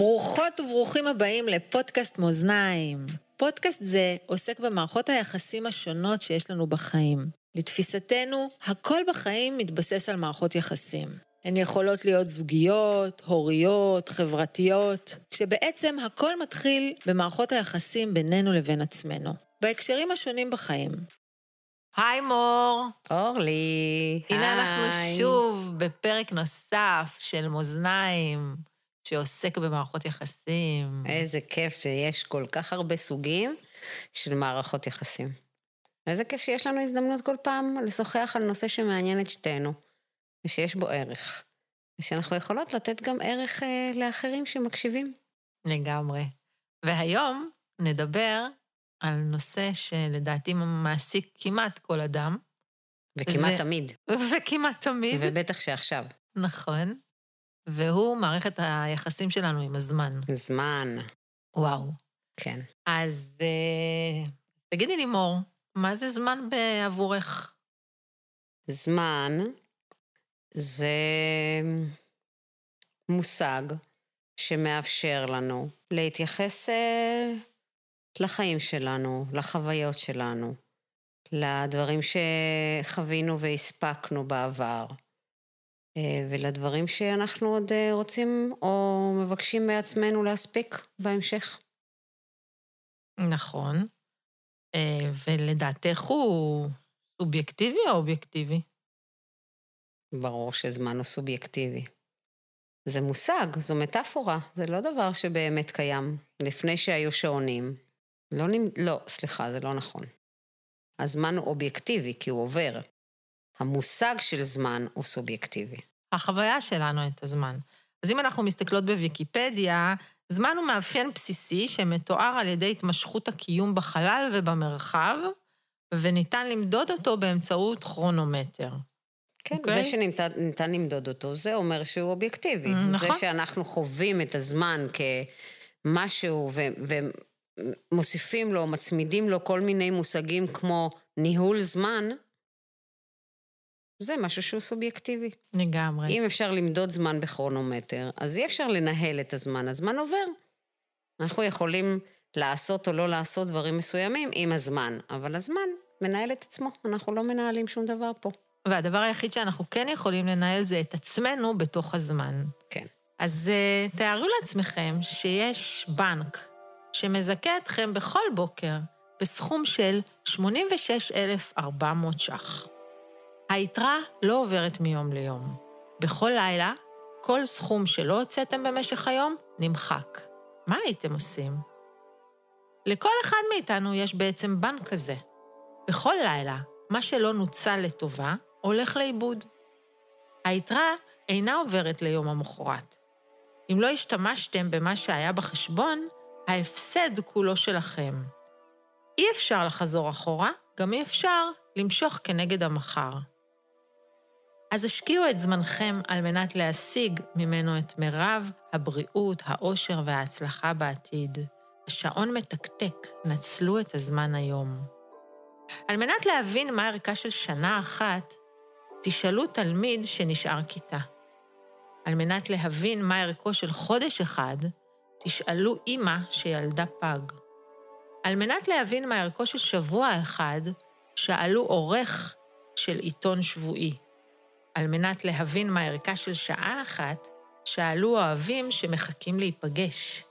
ברוכות וברוכים הבאים לפודקאסט מאזניים. פודקאסט זה עוסק במערכות היחסים השונות שיש לנו בחיים. לתפיסתנו, הכל בחיים מתבסס על מערכות יחסים. הן יכולות להיות זוגיות, הוריות, חברתיות, כשבעצם הכל מתחיל במערכות היחסים בינינו לבין עצמנו, בהקשרים השונים בחיים. היי מור. אורלי, הנה אנחנו שוב בפרק נוסף של מאזניים, שעוסק במערכות יחסים. איזה כיף שיש כל כך הרבה סוגים של מערכות יחסים. איזה כיף שיש לנו הזדמנות כל פעם לשוחח על נושא שמעניין את שתינו, ושיש בו ערך. ושאנחנו יכולות לתת גם ערך אה, לאחרים שמקשיבים. לגמרי. והיום נדבר על נושא שלדעתי מעסיק כמעט כל אדם. וכמעט זה... תמיד. וכמעט תמיד. ובטח שעכשיו. נכון. והוא מערכת היחסים שלנו עם הזמן. זמן. וואו. כן. אז uh, תגידי לי, מור, מה זה זמן בעבורך? זמן זה מושג שמאפשר לנו להתייחס אה, לחיים שלנו, לחוויות שלנו, לדברים שחווינו והספקנו בעבר, אה, ולדברים שאנחנו עוד אה, רוצים או מבקשים מעצמנו להספיק בהמשך. נכון. ולדעתך הוא סובייקטיבי או אובייקטיבי? ברור שזמן הוא סובייקטיבי. זה מושג, זו מטאפורה, זה לא דבר שבאמת קיים. לפני שהיו שעונים, לא, נמ... לא, סליחה, זה לא נכון. הזמן הוא אובייקטיבי, כי הוא עובר. המושג של זמן הוא סובייקטיבי. החוויה שלנו את הזמן. אז אם אנחנו מסתכלות בוויקיפדיה, זמן הוא מאפיין בסיסי שמתואר על ידי התמשכות הקיום בחלל ובמרחב, וניתן למדוד אותו באמצעות כרונומטר. כן, okay. זה אוקיי? שניתן למדוד אותו, זה אומר שהוא אובייקטיבי. Mm, נכון. זה שאנחנו חווים את הזמן כמשהו ו- ומוסיפים לו, מצמידים לו כל מיני מושגים כמו ניהול זמן, זה משהו שהוא סובייקטיבי. לגמרי. אם אפשר למדוד זמן בכרונומטר, אז אי אפשר לנהל את הזמן, הזמן עובר. אנחנו יכולים לעשות או לא לעשות דברים מסוימים עם הזמן, אבל הזמן מנהל את עצמו, אנחנו לא מנהלים שום דבר פה. והדבר היחיד שאנחנו כן יכולים לנהל זה את עצמנו בתוך הזמן. כן. אז uh, תארו לעצמכם שיש בנק שמזכה אתכם בכל בוקר בסכום של 86,400 ש"ח. היתרה לא עוברת מיום ליום. בכל לילה, כל סכום שלא הוצאתם במשך היום נמחק. מה הייתם עושים? לכל אחד מאיתנו יש בעצם בנק כזה. בכל לילה, מה שלא נוצל לטובה, הולך לאיבוד. היתרה אינה עוברת ליום המחרת. אם לא השתמשתם במה שהיה בחשבון, ההפסד כולו שלכם. אי אפשר לחזור אחורה, גם אי אפשר למשוך כנגד המחר. אז השקיעו את זמנכם על מנת להשיג ממנו את מירב הבריאות, האושר וההצלחה בעתיד. השעון מתקתק, נצלו את הזמן היום. על מנת להבין מה ערכה של שנה אחת, תשאלו תלמיד שנשאר כיתה. על מנת להבין מה ערכו של חודש אחד, תשאלו אימא שילדה פג. על מנת להבין מה ערכו של שבוע אחד, שאלו עורך של עיתון שבועי. על מנת להבין מה ערכה של שעה אחת, שאלו אוהבים שמחכים להיפגש.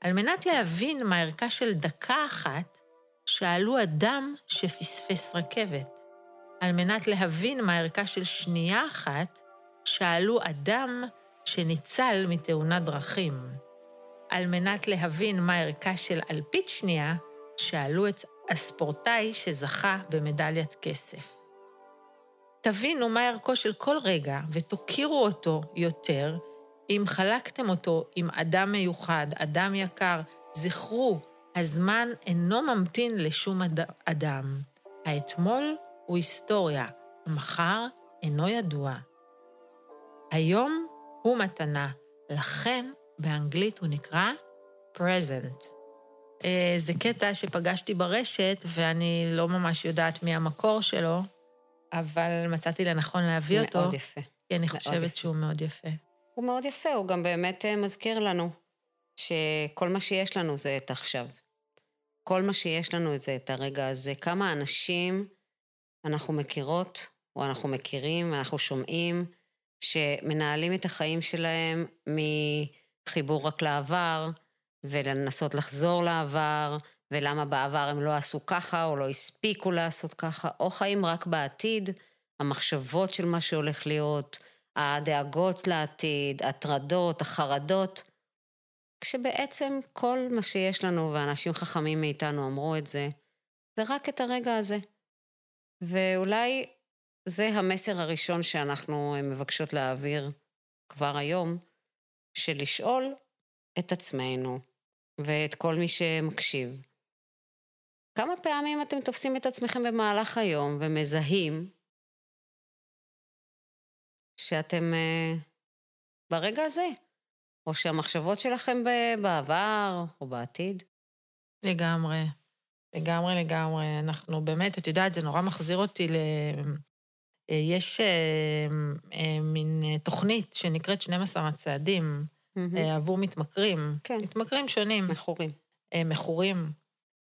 על מנת להבין מה ערכה של דקה אחת, שאלו אדם שפספס רכבת. על מנת להבין מה ערכה של שנייה אחת, שאלו אדם שניצל מתאונת דרכים. על מנת להבין מה ערכה של אלפית שנייה, שאלו את הספורטאי שזכה במדליית כסף. תבינו מה ערכו של כל רגע ותוקירו אותו יותר אם חלקתם אותו עם אדם מיוחד, אדם יקר. זכרו, הזמן אינו ממתין לשום אדם. האתמול הוא היסטוריה, מחר אינו ידוע. היום הוא מתנה, לכן באנגלית הוא נקרא present. אה, זה קטע שפגשתי ברשת, ואני לא ממש יודעת מי המקור שלו, אבל מצאתי לנכון להביא מאוד אותו. מאוד יפה. כי אני חושבת יפה. שהוא מאוד יפה. הוא מאוד יפה, הוא גם באמת אה, מזכיר לנו שכל מה שיש לנו זה את עכשיו. כל מה שיש לנו זה את הרגע הזה. כמה אנשים אנחנו מכירות, או אנחנו מכירים, אנחנו שומעים, שמנהלים את החיים שלהם מחיבור רק לעבר, ולנסות לחזור לעבר, ולמה בעבר הם לא עשו ככה, או לא הספיקו לעשות ככה, או חיים רק בעתיד, המחשבות של מה שהולך להיות, הדאגות לעתיד, הטרדות, החרדות, כשבעצם כל מה שיש לנו, ואנשים חכמים מאיתנו אמרו את זה, זה רק את הרגע הזה. ואולי זה המסר הראשון שאנחנו מבקשות להעביר כבר היום, של לשאול את עצמנו ואת כל מי שמקשיב. כמה פעמים אתם תופסים את עצמכם במהלך היום ומזהים שאתם uh, ברגע הזה, או שהמחשבות שלכם בעבר או בעתיד? לגמרי, לגמרי לגמרי. אנחנו באמת, את יודעת, זה נורא מחזיר אותי ל... אה, יש אה, אה, מין אה, תוכנית שנקראת 12 הצעדים. אה, עבור מתמכרים. כן. מתמכרים שונים. מכורים. אה, מכורים.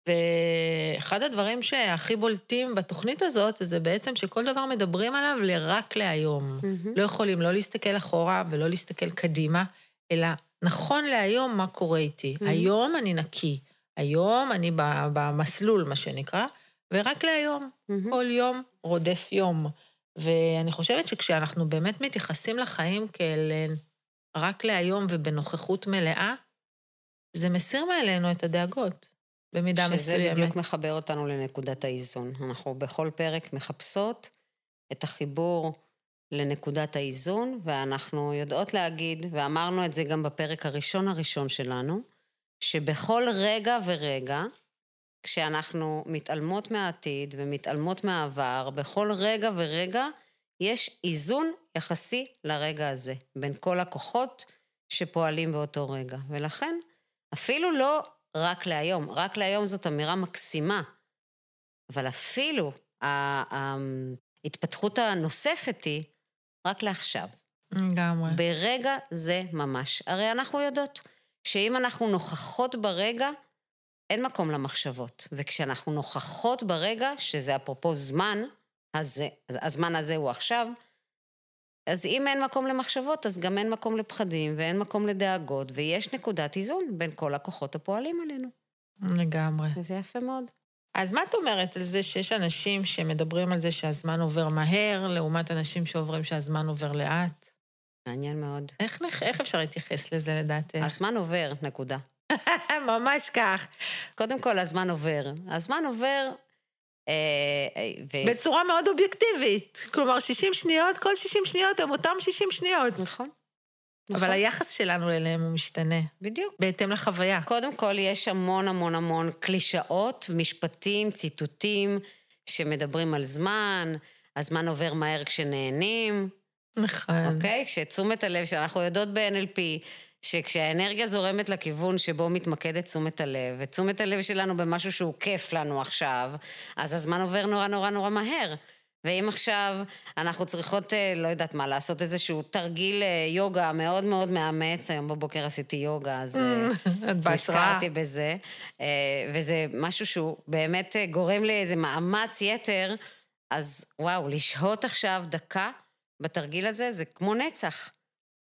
ואחד הדברים שהכי בולטים בתוכנית הזאת, זה בעצם שכל דבר מדברים עליו לרק להיום. מהמם. לא יכולים לא להסתכל אחורה ולא להסתכל קדימה, אלא נכון להיום מה קורה איתי. Mhm. היום אני נקי, היום אני במסלול, מה שנקרא, ורק להיום. מהמם. כל יום רודף יום. ואני חושבת שכשאנחנו באמת מתייחסים לחיים כאל אה, רק להיום ובנוכחות מלאה, זה מסיר מעלינו את הדאגות, במידה שזה מסוימת. בדיוק מחבר אותנו לנקודת האיזון. אנחנו בכל פרק מחפשות את החיבור לנקודת האיזון, ואנחנו יודעות להגיד, ואמרנו את זה גם בפרק הראשון הראשון שלנו, שבכל רגע ורגע, כשאנחנו מתעלמות מהעתיד ומתעלמות מהעבר, בכל רגע ורגע יש איזון יחסי לרגע הזה, בין כל הכוחות שפועלים באותו רגע. ולכן, אפילו לא רק להיום, רק להיום זאת אמירה מקסימה, אבל אפילו ההתפתחות הנוספת היא רק לעכשיו. לגמרי. ברגע זה ממש. הרי אנחנו יודעות שאם אנחנו נוכחות ברגע, אין מקום למחשבות. וכשאנחנו נוכחות ברגע, שזה אפרופו זמן, הזה, הזמן הזה הוא עכשיו, אז אם אין מקום למחשבות, אז גם אין מקום לפחדים ואין מקום לדאגות, ויש נקודת איזון בין כל הכוחות הפועלים עלינו. לגמרי. וזה יפה מאוד. אז מה את אומרת על זה שיש אנשים שמדברים על זה שהזמן עובר מהר, לעומת אנשים שאומרים שהזמן עובר לאט? מעניין מאוד. איך, נח- איך אפשר להתייחס לזה לדעתך? הזמן עובר, נקודה. ממש כך. קודם כל, הזמן עובר. הזמן עובר, ו... בצורה מאוד אובייקטיבית. כלומר, 60 שניות, כל 60 שניות הם אותם 60 שניות. נכון. אבל נכון. היחס שלנו אליהם הוא משתנה, בדיוק. בהתאם לחוויה. קודם כל, יש המון המון המון קלישאות, משפטים, ציטוטים שמדברים על זמן, הזמן עובר מהר כשנהנים, נכון. אוקיי? שתשומת הלב, שאנחנו יודעות ב-NLP, שכשהאנרגיה זורמת לכיוון שבו מתמקדת תשומת הלב, ותשומת הלב שלנו במשהו שהוא כיף לנו עכשיו, אז הזמן עובר נורא נורא נורא מהר. ואם עכשיו אנחנו צריכות, אה, לא יודעת מה, לעשות איזשהו תרגיל אה, יוגה מאוד מאוד מאמץ, היום בבוקר עשיתי יוגה, אז... נזכרתי בזה, אה, וזה משהו שהוא באמת גורם לאיזה מאמץ יתר, אז וואו, לשהות עכשיו דקה בתרגיל הזה זה כמו נצח,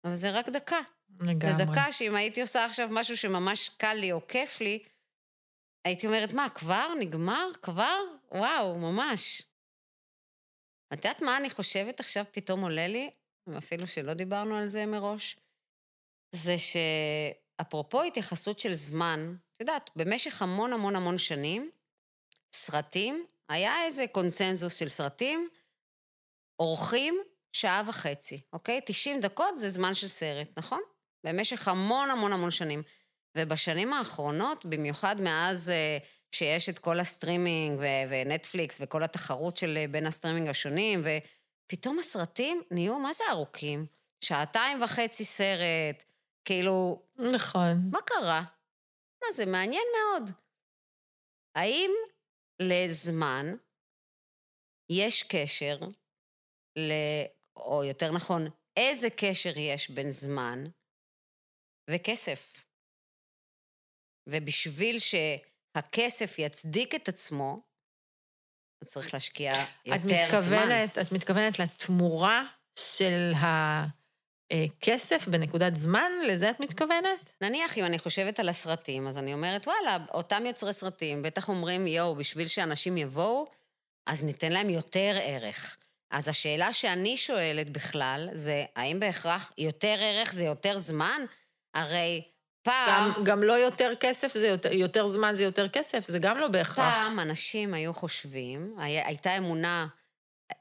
אבל זה רק דקה. לגמרי. זה דקה שאם הייתי עושה עכשיו משהו שממש קל לי או כיף לי, הייתי אומרת, מה, כבר? נגמר? כבר? וואו, ממש. את יודעת מה אני חושבת עכשיו פתאום עולה לי, אפילו שלא דיברנו על זה מראש? זה שאפרופו התייחסות של זמן, את יודעת, במשך המון המון המון שנים, סרטים, היה איזה קונצנזוס של סרטים, אורחים שעה וחצי, אוקיי? 90 דקות זה זמן של סרט, נכון? במשך המון המון המון שנים. ובשנים האחרונות, במיוחד מאז אה, שיש את כל הסטרימינג ו- ונטפליקס וכל התחרות של אה, בין הסטרימינג השונים, ופתאום הסרטים נהיו, מה זה ארוכים? שעתיים וחצי סרט, כאילו, נכון. מה קרה? מה זה מעניין מאוד. האם לזמן יש קשר, ל... או יותר נכון, איזה קשר יש בין זמן וכסף? ובשביל שהכסף יצדיק את עצמו, אתה צריך להשקיע יותר את זמן. מתכוונת, את מתכוונת לתמורה של הכסף בנקודת זמן? לזה את מתכוונת? נניח אם אני חושבת על הסרטים, אז אני אומרת, וואלה, אותם יוצרי סרטים בטח אומרים, יואו, בשביל שאנשים יבואו, אז ניתן להם יותר ערך. אז השאלה שאני שואלת בכלל, זה האם בהכרח יותר ערך זה יותר זמן? הרי פעם... גם, גם לא יותר כסף זה יותר, יותר זמן זה יותר כסף, זה גם לא בהכרח. פעם אנשים היו חושבים, היה, הייתה אמונה,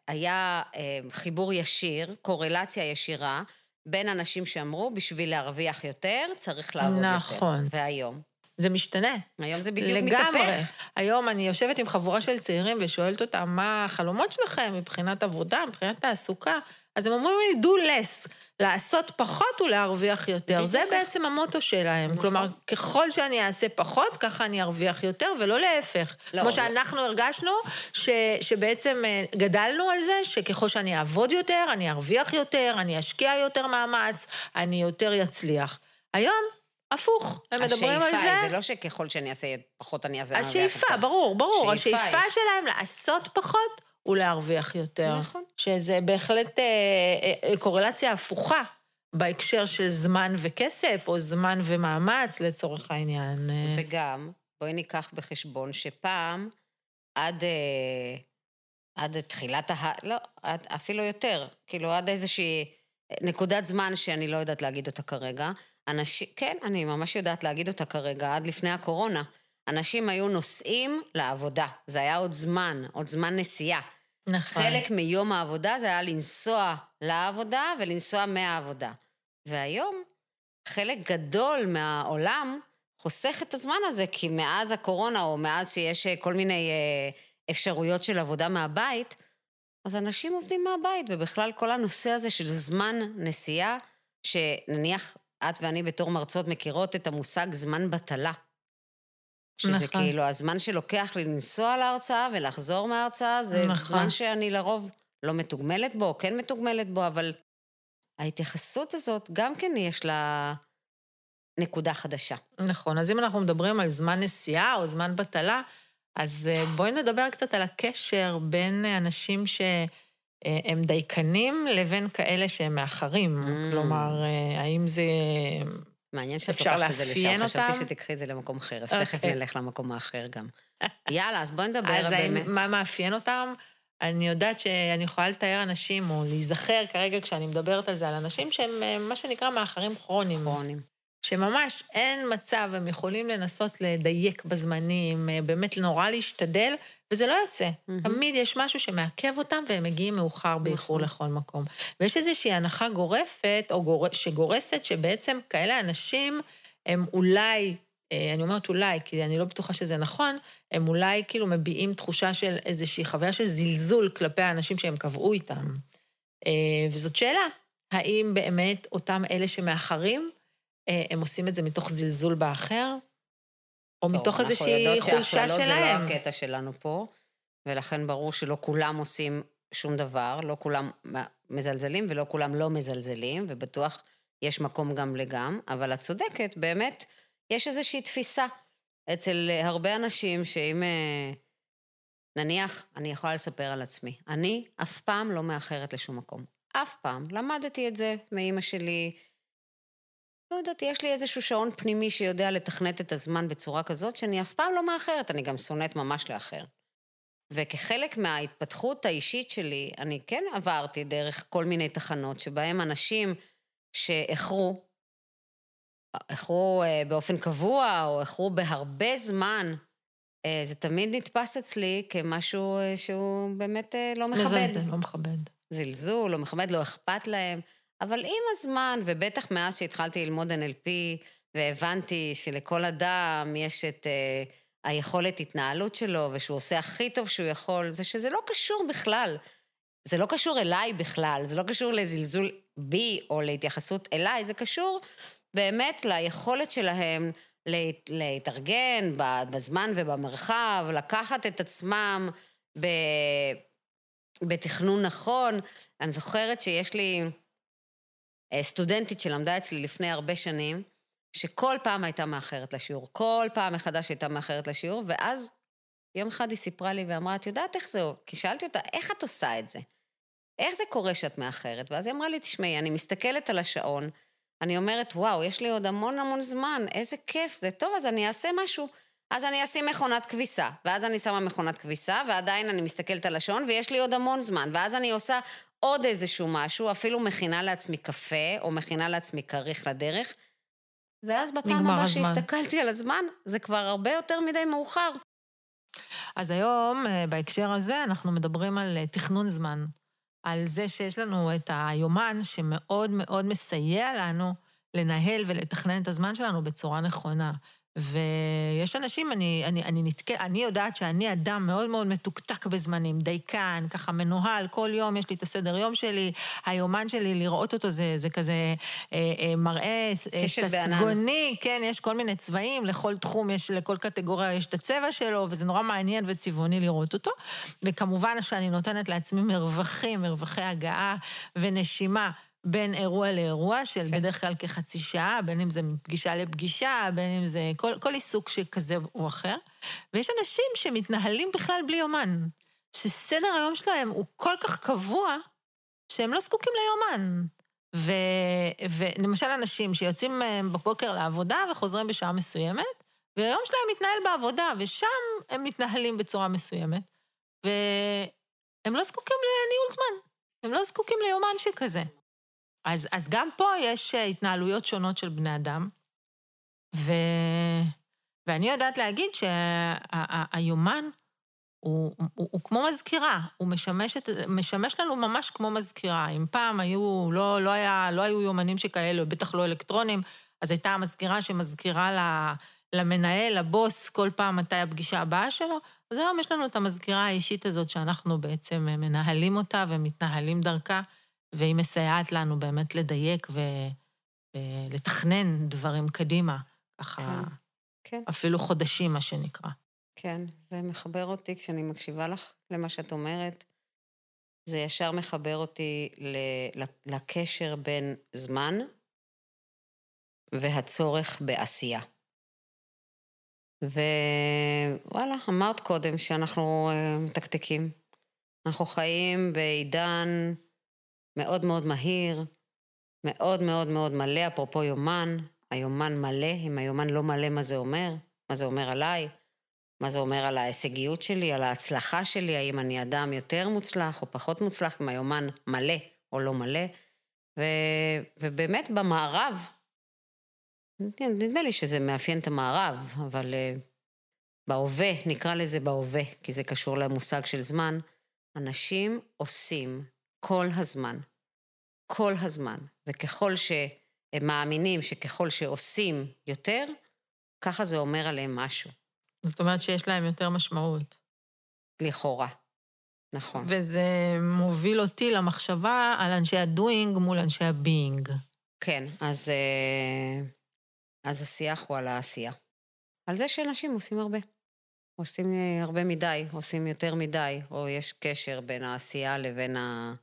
היה אה, חיבור ישיר, קורלציה ישירה, בין אנשים שאמרו, בשביל להרוויח יותר, צריך לעבוד נכון. יותר. נכון. והיום? זה משתנה. היום זה בדיוק לגמרי. מתהפך. היום אני יושבת עם חבורה של צעירים ושואלת אותם מה החלומות שלכם מבחינת עבודה, מבחינת תעסוקה, אז הם אומרים לי, do less, לעשות פחות ולהרוויח יותר. זה כך. בעצם המוטו שלהם. נכון. כלומר, ככל שאני אעשה פחות, ככה אני ארוויח יותר, ולא להפך. לא, כמו לא. שאנחנו הרגשנו, ש, שבעצם אה, גדלנו על זה, שככל שאני אעבוד יותר, אני ארוויח יותר, אני אשקיע יותר מאמץ, אני יותר אצליח. היום, הפוך, הם מדברים על השאיפה, זה. זה לא שככל שאני אעשה פחות, אני אעשה... השאיפה. ברור, ברור. השאיפה השאיפה. שלהם לעשות פחות ולהרוויח יותר. נכון. שזה בהחלט אה, אה, אה, קורלציה הפוכה בהקשר של זמן וכסף, או זמן ומאמץ לצורך העניין. וגם, בואי ניקח בחשבון שפעם, עד, אה, עד תחילת ה... לא, עד, אפילו יותר, כאילו עד איזושהי נקודת זמן שאני לא יודעת להגיד אותה כרגע, אנשים, כן, אני ממש יודעת להגיד אותה כרגע, עד לפני הקורונה. אנשים היו נוסעים לעבודה, זה היה עוד זמן, עוד זמן נסיעה. נכון. חלק מיום העבודה זה היה לנסוע לעבודה ולנסוע מהעבודה. והיום, חלק גדול מהעולם חוסך את הזמן הזה, כי מאז הקורונה, או מאז שיש אה, כל מיני אה, אפשרויות של עבודה מהבית, אז אנשים עובדים מהבית, ובכלל כל הנושא הזה של זמן נסיעה, שנניח את ואני בתור מרצות מכירות את המושג זמן בטלה. שזה נכון. כאילו הזמן שלוקח לי לנסוע להרצאה ולחזור מההרצאה, זה נכון. זמן שאני לרוב לא מתוגמלת בו, או כן מתוגמלת בו, אבל ההתייחסות הזאת, גם כן יש לה נקודה חדשה. נכון, אז אם אנחנו מדברים על זמן נסיעה או זמן בטלה, אז אה, בואי נדבר קצת על הקשר בין אנשים שהם דייקנים לבין כאלה שהם מאחרים. Mm. כלומר, אה, האם זה... מעניין שאת לוקחת את זה לשם, חשבתי אותם? שתיקחי את זה למקום אחר, אז אוקיי. תכף נלך למקום האחר גם. יאללה, אז בואי נדבר אז באמת. מה מאפיין אותם? אני יודעת שאני יכולה לתאר אנשים, או להיזכר כרגע כשאני מדברת על זה, על אנשים שהם אה, מה שנקרא מאחרים כרוניים. כרונים. שממש אין מצב, הם יכולים לנסות לדייק בזמנים, אה, באמת נורא להשתדל, וזה לא יוצא. מהמם. תמיד יש משהו שמעכב אותם והם מגיעים מאוחר באיחור נכון. לכל מקום. ויש איזושהי הנחה גורפת, או גור... שגורסת, שבעצם כאלה אנשים הם אולי, אה, אני אומרת אולי, כי אני לא בטוחה שזה נכון, הם אולי כאילו מביעים תחושה של איזושהי חוויה של זלזול כלפי האנשים שהם קבעו איתם. אה, וזאת שאלה, האם באמת אותם אלה שמאחרים, הם עושים את זה מתוך זלזול באחר? או טוב, מתוך איזושהי אנחנו יודעות חולשה שהכללות שלהם? זה לא הקטע שלנו פה, ולכן ברור שלא כולם עושים שום דבר, לא כולם מזלזלים ולא כולם לא מזלזלים, ובטוח יש מקום גם לגם, אבל את צודקת, באמת, יש איזושהי תפיסה אצל הרבה אנשים שאם... אה, נניח, אני יכולה לספר על עצמי. אני אף פעם לא מאחרת לשום מקום. אף פעם. למדתי את זה מאימא שלי. לא יודעת, יש לי איזשהו שעון פנימי שיודע לתכנת את הזמן בצורה כזאת, שאני אף פעם לא מאחרת, אני גם שונאת ממש לאחר. וכחלק מההתפתחות האישית שלי, אני כן עברתי דרך כל מיני תחנות שבהם אנשים שאיחרו, איחרו אה, באופן קבוע, או איחרו בהרבה זמן, אה, זה תמיד נתפס אצלי כמשהו אה, שהוא באמת לא מכבד. מזלזל, לא מכבד. זלזול, לא מכבד, לא אכפת להם. אבל עם הזמן, ובטח מאז שהתחלתי ללמוד NLP, והבנתי שלכל אדם יש את uh, היכולת התנהלות שלו, ושהוא עושה הכי טוב שהוא יכול, זה שזה לא קשור בכלל. זה לא קשור אליי בכלל, זה לא קשור לזלזול בי או להתייחסות אליי, זה קשור באמת ליכולת שלהם להת, להתארגן בזמן ובמרחב, לקחת את עצמם ב, בתכנון נכון. אני זוכרת שיש לי אה, סטודנטית שלמדה אצלי לפני הרבה שנים, שכל פעם הייתה מאחרת לשיעור, כל פעם מחדש הייתה מאחרת לשיעור, ואז יום אחד היא סיפרה לי ואמרה, את יודעת איך זה, כי שאלתי אותה, איך את עושה את זה? איך זה קורה שאת מאחרת? ואז היא אמרה לי, תשמעי, אני מסתכלת על השעון, אני אומרת, וואו, יש לי עוד המון המון זמן, איזה כיף זה, טוב, אז אני אעשה משהו. אז אני אשים מכונת כביסה, ואז אני שמה מכונת כביסה, ועדיין אני מסתכלת על השעון, ויש לי עוד המון זמן, ואז אני עושה עוד איזשהו משהו, אפילו מכינה לעצמי קפה, או מכינה לעצמי כריך לדרך, ואז בפעם הבאה שהסתכלתי על הזמן, זה כבר הרבה יותר מדי מאוחר. אז היום, אה, בהקשר הזה, אנחנו מדברים על אה, תכנון זמן. על זה שיש לנו את היומן שמאוד מאוד מסייע לנו לנהל ולתכנן את הזמן שלנו בצורה נכונה. ויש אנשים, אני, אני, אני נתקע, אני יודעת שאני אדם מאוד מאוד מתוקתק בזמנים, דייקן, ככה מנוהל, כל יום יש לי את הסדר יום שלי, היומן שלי, לראות אותו זה, זה כזה אה, אה, מראה אה, ססגוני, כן, יש כל מיני צבעים, לכל תחום יש, לכל קטגוריה יש את הצבע שלו, וזה נורא מעניין וצבעוני לראות אותו. וכמובן שאני נותנת לעצמי מרווחים, מרווחי הגעה ונשימה. בין אירוע לאירוע, של כן. בדרך כלל כחצי שעה, בין אם זה מפגישה לפגישה, בין אם זה כל, כל עיסוק שכזה או אחר. ויש אנשים שמתנהלים בכלל בלי יומן, שסדר היום שלהם הוא כל כך קבוע, שהם לא זקוקים ליומן. ו, ולמשל אנשים שיוצאים אה, בבוקר לעבודה וחוזרים בשעה מסוימת, והיום שלהם מתנהל בעבודה, ושם הם מתנהלים בצורה מסוימת, והם לא זקוקים לניהול זמן, הם לא זקוקים ליומן שכזה. אז, אז גם פה יש אה, התנהלויות שונות של בני אדם, ו... ואני יודעת להגיד שהיומן הוא, הוא, הוא, הוא כמו מזכירה, הוא משמש, את, משמש לנו ממש כמו מזכירה. אם פעם היו, לא, לא, היה, לא היו יומנים שכאלו, בטח לא אלקטרונים, אז הייתה המזכירה שמזכירה למנהל, לבוס, כל פעם מתי הפגישה הבאה שלו, אז היום יש לנו את המזכירה האישית הזאת שאנחנו בעצם מנהלים אותה ומתנהלים דרכה. והיא מסייעת לנו באמת לדייק ו... ולתכנן דברים קדימה, ככה, כן, כן. אפילו חודשים, מה שנקרא. כן, זה מחבר אותי כשאני מקשיבה לך למה שאת אומרת. זה ישר מחבר אותי לקשר בין זמן והצורך בעשייה. ווואלה, אמרת קודם שאנחנו אה, מתקתקים. אנחנו חיים בעידן מאוד מאוד מהיר, מאוד מאוד מאוד מלא, אפרופו יומן, היומן מלא, אם היומן לא מלא, מה זה אומר? מה זה אומר עליי? מה זה אומר על ההישגיות שלי, על ההצלחה שלי, האם אני אדם יותר מוצלח או פחות מוצלח, אם היומן מלא או לא מלא. ו... ובאמת במערב, נדמה לי שזה מאפיין את המערב, אבל uh, בהווה, נקרא לזה בהווה, כי זה קשור למושג של זמן, אנשים עושים כל הזמן. כל הזמן. וככל שהם מאמינים שככל שעושים יותר, ככה זה אומר עליהם משהו. זאת אומרת שיש להם יותר משמעות. לכאורה, נכון. וזה מוביל אותי למחשבה על אנשי ה doing מול אנשי ה being. כן, אז, אה, אז השיח הוא על העשייה. על זה שאנשים עושים הרבה. עושים אה, הרבה מדי, עושים יותר מדי, או יש קשר בין העשייה לבין ה...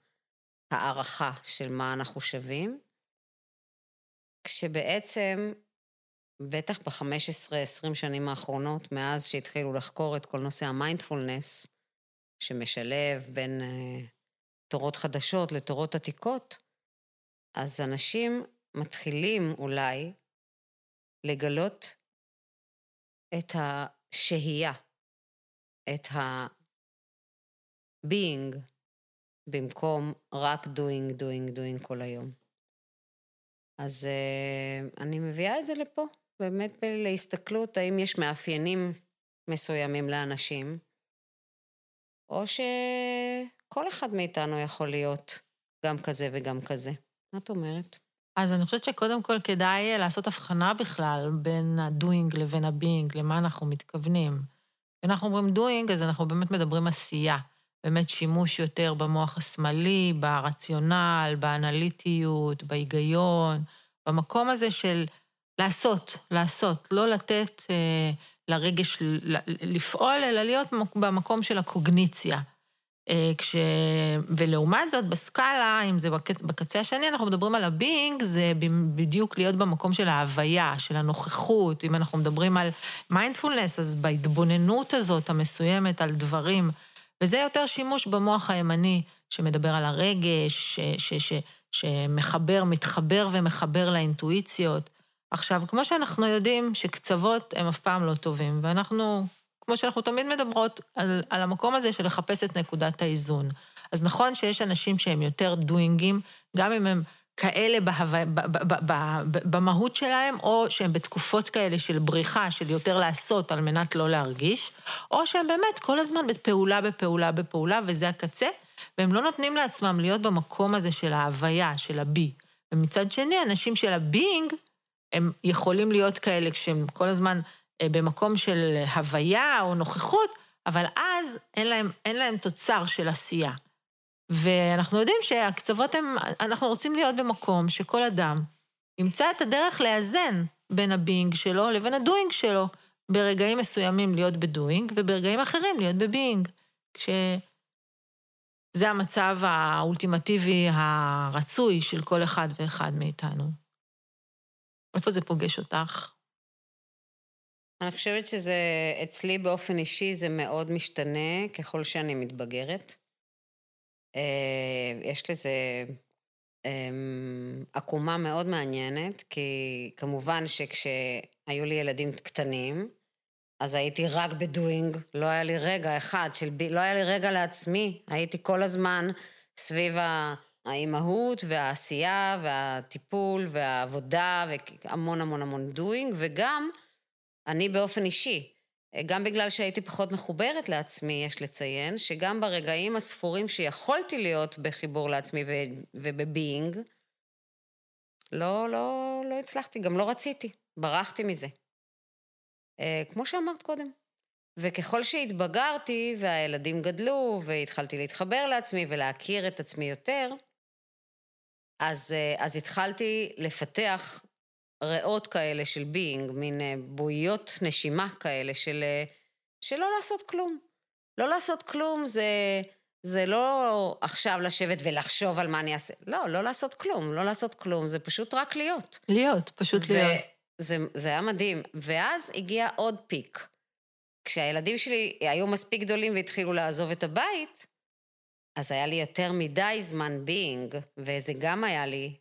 הערכה של מה אנחנו שווים, כשבעצם, בטח ב-15-20 שנים האחרונות, מאז שהתחילו לחקור את כל נושא המיינדפולנס, שמשלב בין uh, תורות חדשות לתורות עתיקות, אז אנשים מתחילים אולי לגלות את השהייה, את ה-being, במקום רק doing, doing, doing כל היום. אז uh, אני מביאה את זה לפה, באמת להסתכלות האם יש מאפיינים מסוימים לאנשים, או שכל אחד מאיתנו יכול להיות גם כזה וגם כזה. מה את אומרת? אז אני חושבת שקודם כל כדאי לעשות הבחנה בכלל בין ה-doing לבין ה-being, למה אנחנו מתכוונים. כשאנחנו אומרים doing, אז אנחנו באמת מדברים עשייה. באמת שימוש יותר במוח השמאלי, ברציונל, באנליטיות, בהיגיון, במקום הזה של לעשות, לעשות, לא לתת אה, לרגש לפעול, אלא להיות במקום של הקוגניציה. אה, כש... ולעומת זאת, בסקאלה, אם זה בקצ... בקצה השני, אנחנו מדברים על ה being, זה בדיוק להיות במקום של ההוויה, של הנוכחות. אם אנחנו מדברים על מיינדפולנס, אז בהתבוננות הזאת המסוימת על דברים, וזה יותר שימוש במוח הימני, שמדבר על הרגש, ש... ש... ש... שמחבר, מתחבר ומחבר לאינטואיציות. עכשיו, כמו שאנחנו יודעים שקצוות הם אף פעם לא טובים, ואנחנו כמו שאנחנו תמיד מדברות, על, על המקום הזה של לחפש את נקודת האיזון. אז נכון שיש אנשים שהם יותר דוינגים, גם אם הם כאלה בהו... ב, ב, ב, ב, ב, במהות שלהם, או שהם בתקופות כאלה של בריחה, של יותר לעשות על מנת לא להרגיש, או שהם באמת כל הזמן בפעולה, בפעולה, בפעולה, וזה הקצה, והם לא נותנים לעצמם להיות במקום הזה של ההוויה, של ה be. ומצד שני, אנשים של ה being, הם יכולים להיות כאלה כשהם כל הזמן אה, במקום של הוויה או נוכחות, אבל אז אין להם, אין להם תוצר של עשייה. ואנחנו יודעים שהקצוות הם, אנחנו רוצים להיות במקום שכל אדם ימצא את הדרך לאזן בין ה being שלו לבין ה doing שלו. ברגעים מסוימים להיות ב doing, וברגעים אחרים להיות ב being. כשזה המצב האולטימטיבי הרצוי של כל אחד ואחד מאיתנו. איפה זה פוגש אותך? אני חושבת שזה, אצלי באופן אישי זה מאוד משתנה ככל שאני מתבגרת. אה, יש לזה אמ, עקומה מאוד מעניינת, כי כמובן שכשהיו לי ילדים קטנים, אז הייתי רק ב doing, לא היה לי רגע אחד של, לא היה לי רגע לעצמי, הייתי כל הזמן סביב האימהות והעשייה והטיפול והעבודה והמון המון המון doing, וגם אני באופן אישי, גם בגלל שהייתי פחות מחוברת לעצמי, יש לציין, שגם ברגעים הספורים שיכולתי להיות בחיבור לעצמי וב being, לא, לא, לא הצלחתי, גם לא רציתי, ברחתי מזה. אה, כמו שאמרת קודם. וככל שהתבגרתי והילדים גדלו והתחלתי להתחבר לעצמי ולהכיר את עצמי יותר, אז, אה, אז התחלתי לפתח ריאות כאלה של being, מין אה, בועיות נשימה כאלה של, אה, של לא לעשות כלום. לא לעשות כלום זה, זה לא עכשיו לשבת ולחשוב על מה אני אעשה. לא, לא לעשות כלום, לא לעשות כלום, זה פשוט רק להיות. להיות, פשוט להיות. זה, זה היה מדהים. ואז הגיע עוד peak. כשהילדים שלי היו מספיק גדולים והתחילו לעזוב את הבית, אז היה לי יותר מדי זמן being, וזה גם היה לי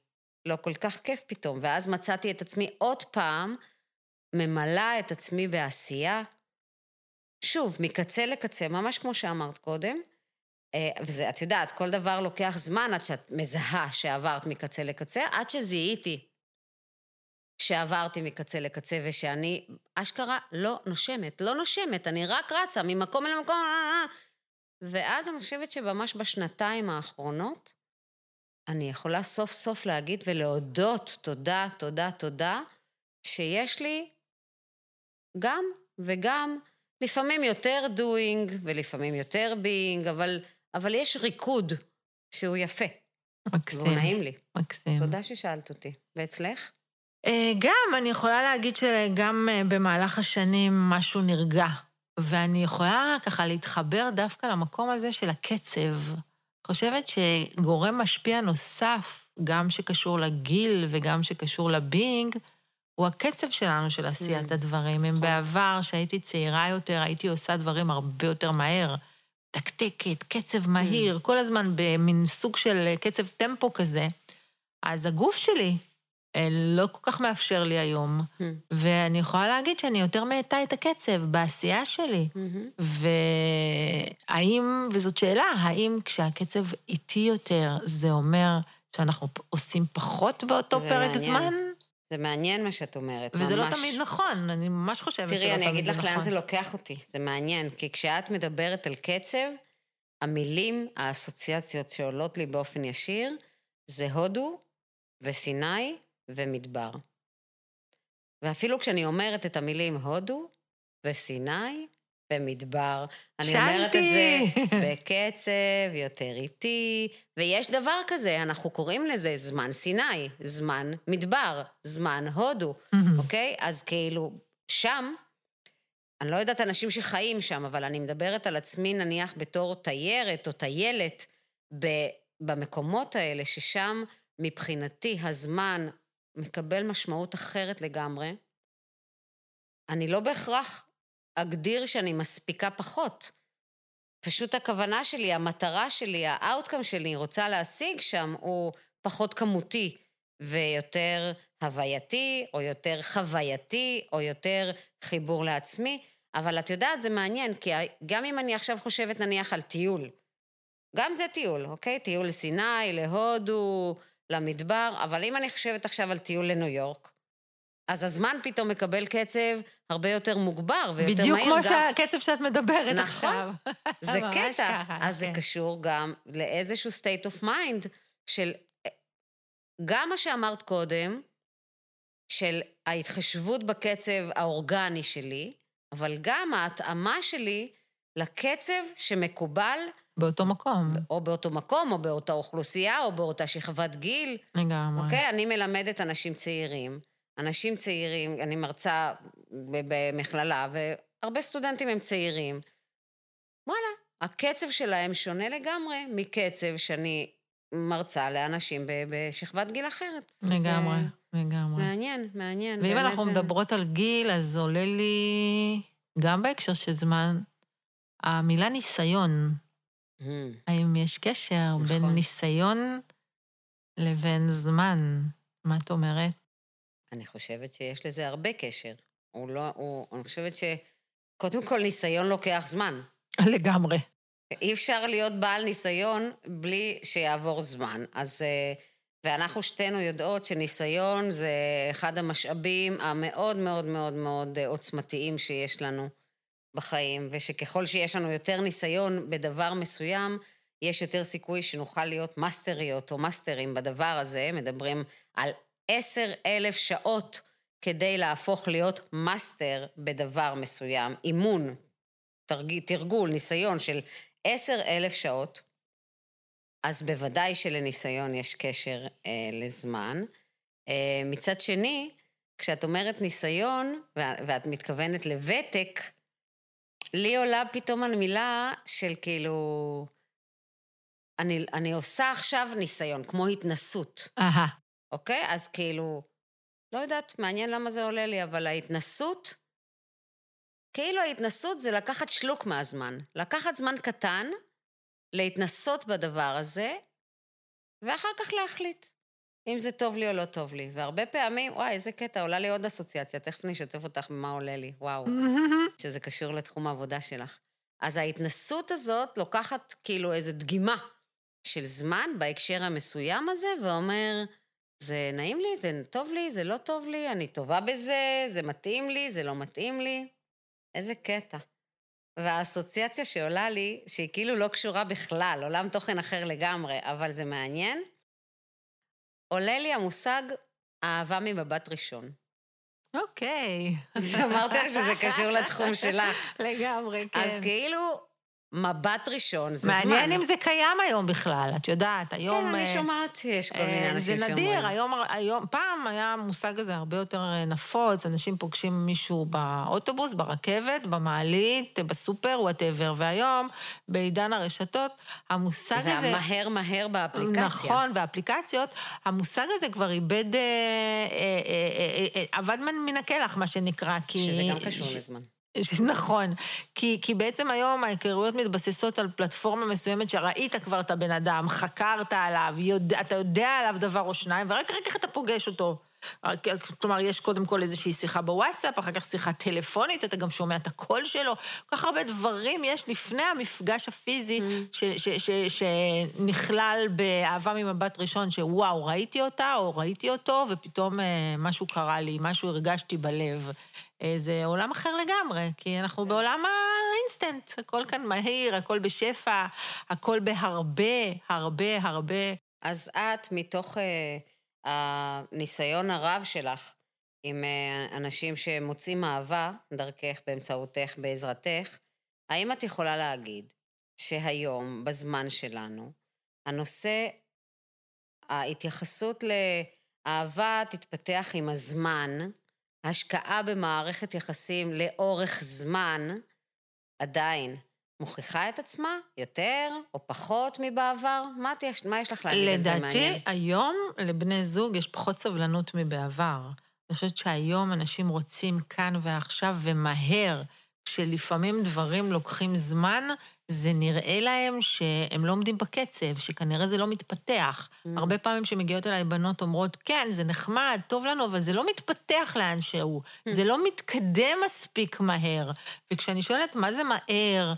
לא כל כך כיף פתאום. ואז מצאתי את עצמי עוד פעם ממלאה את עצמי בעשייה. שוב, מקצה לקצה, ממש כמו שאמרת קודם. אה, וזה, את יודעת, כל דבר לוקח זמן עד שאת מזהה שעברת מקצה לקצה, עד שזיהיתי שעברתי מקצה לקצה ושאני אשכרה לא נושמת, לא נושמת, אני רק רצה ממקום אל מקום, ואז אני חושבת שממש בשנתיים האחרונות, אני יכולה סוף סוף להגיד ולהודות תודה, תודה, תודה, שיש לי גם וגם, לפעמים יותר doing ולפעמים יותר being, אבל, אבל יש ריקוד שהוא יפה. מקסים. והוא נעים לי. מקסים. תודה ששאלת אותי. ואצלך? אה, גם, אני יכולה להגיד שגם אה, במהלך השנים משהו נרגע. ואני יכולה ככה להתחבר דווקא למקום הזה של הקצב. חושבת שגורם משפיע נוסף, גם שקשור לגיל וגם שקשור לבינג, הוא הקצב שלנו של עשיית mm. הדברים. אם נכון. בעבר, כשהייתי צעירה יותר, הייתי עושה דברים הרבה יותר מהר. תקתקת, קצב מהיר, mm. כל הזמן במין סוג של קצב טמפו כזה. אז הגוף שלי אה, לא כל כך מאפשר לי היום, mm. ואני יכולה להגיד שאני יותר מאטה את הקצב בעשייה שלי. Mm-hmm. והאם, וזאת שאלה, האם כשהקצב איטי יותר, זה אומר שאנחנו עושים פחות באותו פרק מעניין. זמן? זה מעניין מה שאת אומרת, וזה לא ממש. לא תמיד נכון, אני ממש חושבת שלא תמיד זה נכון. תראי, אני אגיד לך לאן זה לוקח אותי, זה מעניין, כי כשאת מדברת על קצב, המילים, האסוציאציות שעולות לי באופן ישיר, זה הודו וסיני ומדבר. ואפילו כשאני אומרת את המילים הודו וסיני ומדבר, אני. אומרת את זה בקצב יותר איטי, ויש דבר כזה, אנחנו קוראים לזה זמן סיני, זמן מדבר, זמן הודו, אוקיי? אז כאילו, שם אני לא יודעת אנשים שחיים שם, אבל אני מדברת על עצמי נניח בתור תיירת או טיילת במקומות האלה, ששם מבחינתי הזמן מקבל משמעות אחרת לגמרי. אני לא בהכרח אגדיר שאני מספיקה פחות. פשוט הכוונה שלי, המטרה שלי, האאוטקאם שלי, רוצה להשיג שם, הוא פחות כמותי ויותר הווייתי, או יותר חווייתי, או יותר חיבור לעצמי. אבל את יודעת, זה מעניין, כי גם אם אני עכשיו חושבת נניח על טיול, גם זה טיול, אוקיי? טיול לסיני, להודו, למדבר, אבל אם אני חושבת עכשיו על טיול לניו יורק, אז הזמן פתאום מקבל קצב הרבה יותר מוגבר ויותר בדיוק מהיר. בדיוק כמו גם... שהקצב שאת מדברת נכון, עכשיו. זה קטע. ככה, אז כן. זה קשור גם לאיזשהו state of mind של גם מה שאמרת קודם, של ההתחשבות בקצב האורגני שלי, אבל גם ההתאמה שלי לקצב שמקובל. באותו מקום. או באותו מקום, או באותה אוכלוסייה, או באותה שכבת גיל. לגמרי. אוקיי? אני מלמדת אנשים צעירים. אנשים צעירים, אני מרצה במכללה, והרבה סטודנטים הם צעירים. וואלה, הקצב שלהם שונה לגמרי מקצב שאני מרצה לאנשים בשכבת גיל אחרת. לגמרי, לגמרי. מעניין, מעניין. ואם אנחנו זה... מדברות על גיל, אז עולה לי, גם בהקשר של זמן, המילה ניסיון. Mm. האם יש קשר נכון. בין ניסיון לבין זמן? מה את אומרת? אני חושבת שיש לזה הרבה קשר. הוא לא, הוא, אני חושבת שקודם כל ניסיון לוקח זמן. לגמרי. אי אפשר להיות בעל ניסיון בלי שיעבור זמן. אז, אה, ואנחנו שתינו יודעות שניסיון זה אחד המשאבים המאוד מאוד מאוד מאוד עוצמתיים שיש לנו בחיים, ושככל שיש לנו יותר ניסיון בדבר מסוים, יש יותר סיכוי שנוכל להיות מאסטריות או מאסטרים בדבר הזה, מדברים על עשר אלף שעות כדי להפוך להיות מאסטר בדבר מסוים, אימון, תרג... תרגול, ניסיון של עשר אלף שעות, אז בוודאי שלניסיון יש קשר אה, לזמן. אה, מצד שני, כשאת אומרת ניסיון, ואת מתכוונת לוותק, לי עולה פתאום על מילה של כאילו, אני, אני עושה עכשיו ניסיון, כמו התנסות. אהה. אוקיי? אז כאילו, לא יודעת, מעניין למה זה עולה לי, אבל ההתנסות, כאילו ההתנסות זה לקחת שלוק מהזמן. לקחת זמן קטן, להתנסות בדבר הזה, ואחר כך להחליט אם זה טוב לי או לא טוב לי. והרבה פעמים, וואי, איזה קטע, עולה לי עוד אסוציאציה, תכף אני אשתף אותך במה עולה לי, וואו, שזה קשור לתחום העבודה שלך. אז ההתנסות הזאת לוקחת כאילו איזו דגימה של זמן בהקשר המסוים הזה, ואומר, זה נעים לי, זה טוב לי, זה לא טוב לי, אני טובה בזה, זה מתאים לי, זה לא מתאים לי. איזה קטע. והאסוציאציה שעולה לי, שהיא כאילו לא קשורה בכלל, עולם תוכן אחר לגמרי, אבל זה מעניין, עולה לי המושג אהבה ממבט ראשון. אוקיי. אז אמרתי לך שזה קשור לתחום שלך. לגמרי, כן. אז כאילו, מבט ראשון, זה מעניין זמן. מעניין אם זה קיים היום בכלל, את יודעת, היום... כן, אני אה, שומעת שיש כל מיני אנשים שאומרים. זה נדיר, היום, היום, פעם היה המושג הזה הרבה יותר אה, נפוץ, אנשים פוגשים מישהו באוטובוס, ברכבת, במעלית, בסופר, whatever, והיום, בעידן הרשתות, המושג הזה... והמהר מהר באפליקציה. נכון, והאפליקציות, המושג הזה כבר איבד... עבד מן הקלח, מה שנקרא, כי... שזה גם קשור לזמן. נכון, כי, כי בעצם היום ההיכרויות מתבססות על פלטפורמה מסוימת שראית כבר את הבן אדם, חקרת עליו, יודע, אתה יודע עליו דבר או שניים, ורק רק איך אתה פוגש אותו. כלומר, יש קודם כל איזושהי שיחה בוואטסאפ, אחר כך שיחה טלפונית, אתה גם שומע את הקול שלו. כל כך הרבה דברים יש לפני המפגש הפיזי mm. שנכלל באהבה ממבט ראשון, שוואו, ראיתי אותה או ראיתי אותו, ופתאום אה, משהו קרה לי, משהו הרגשתי בלב. אה, זה עולם אחר לגמרי, כי אנחנו זה... בעולם האינסטנט, הכל כאן מהיר, הכל בשפע, הכל בהרבה, הרבה, הרבה. אז את, מתוך uh, הניסיון הרב שלך עם uh, אנשים שמוצאים אהבה דרכך, באמצעותך, בעזרתך, האם את יכולה להגיד שהיום, בזמן שלנו, הנושא, ההתייחסות לאהבה תתפתח עם הזמן, השקעה במערכת יחסים לאורך זמן עדיין מוכיחה את עצמה יותר או פחות מבעבר? מה, תש... מה יש לך להגיד על זה מעניין? לדעתי, היום לבני זוג יש פחות סבלנות מבעבר. אני חושבת שהיום אנשים רוצים כאן ועכשיו ומהר, כשלפעמים דברים לוקחים זמן, זה נראה להם שהם לא עומדים בקצב, שכנראה זה לא מתפתח. Mm. הרבה פעמים שמגיעות אליי בנות אומרות, כן, זה נחמד, טוב לנו, אבל זה לא מתפתח לאן שהוא. Mm. זה לא מתקדם מספיק מהר. וכשאני שואלת, מה זה מהר?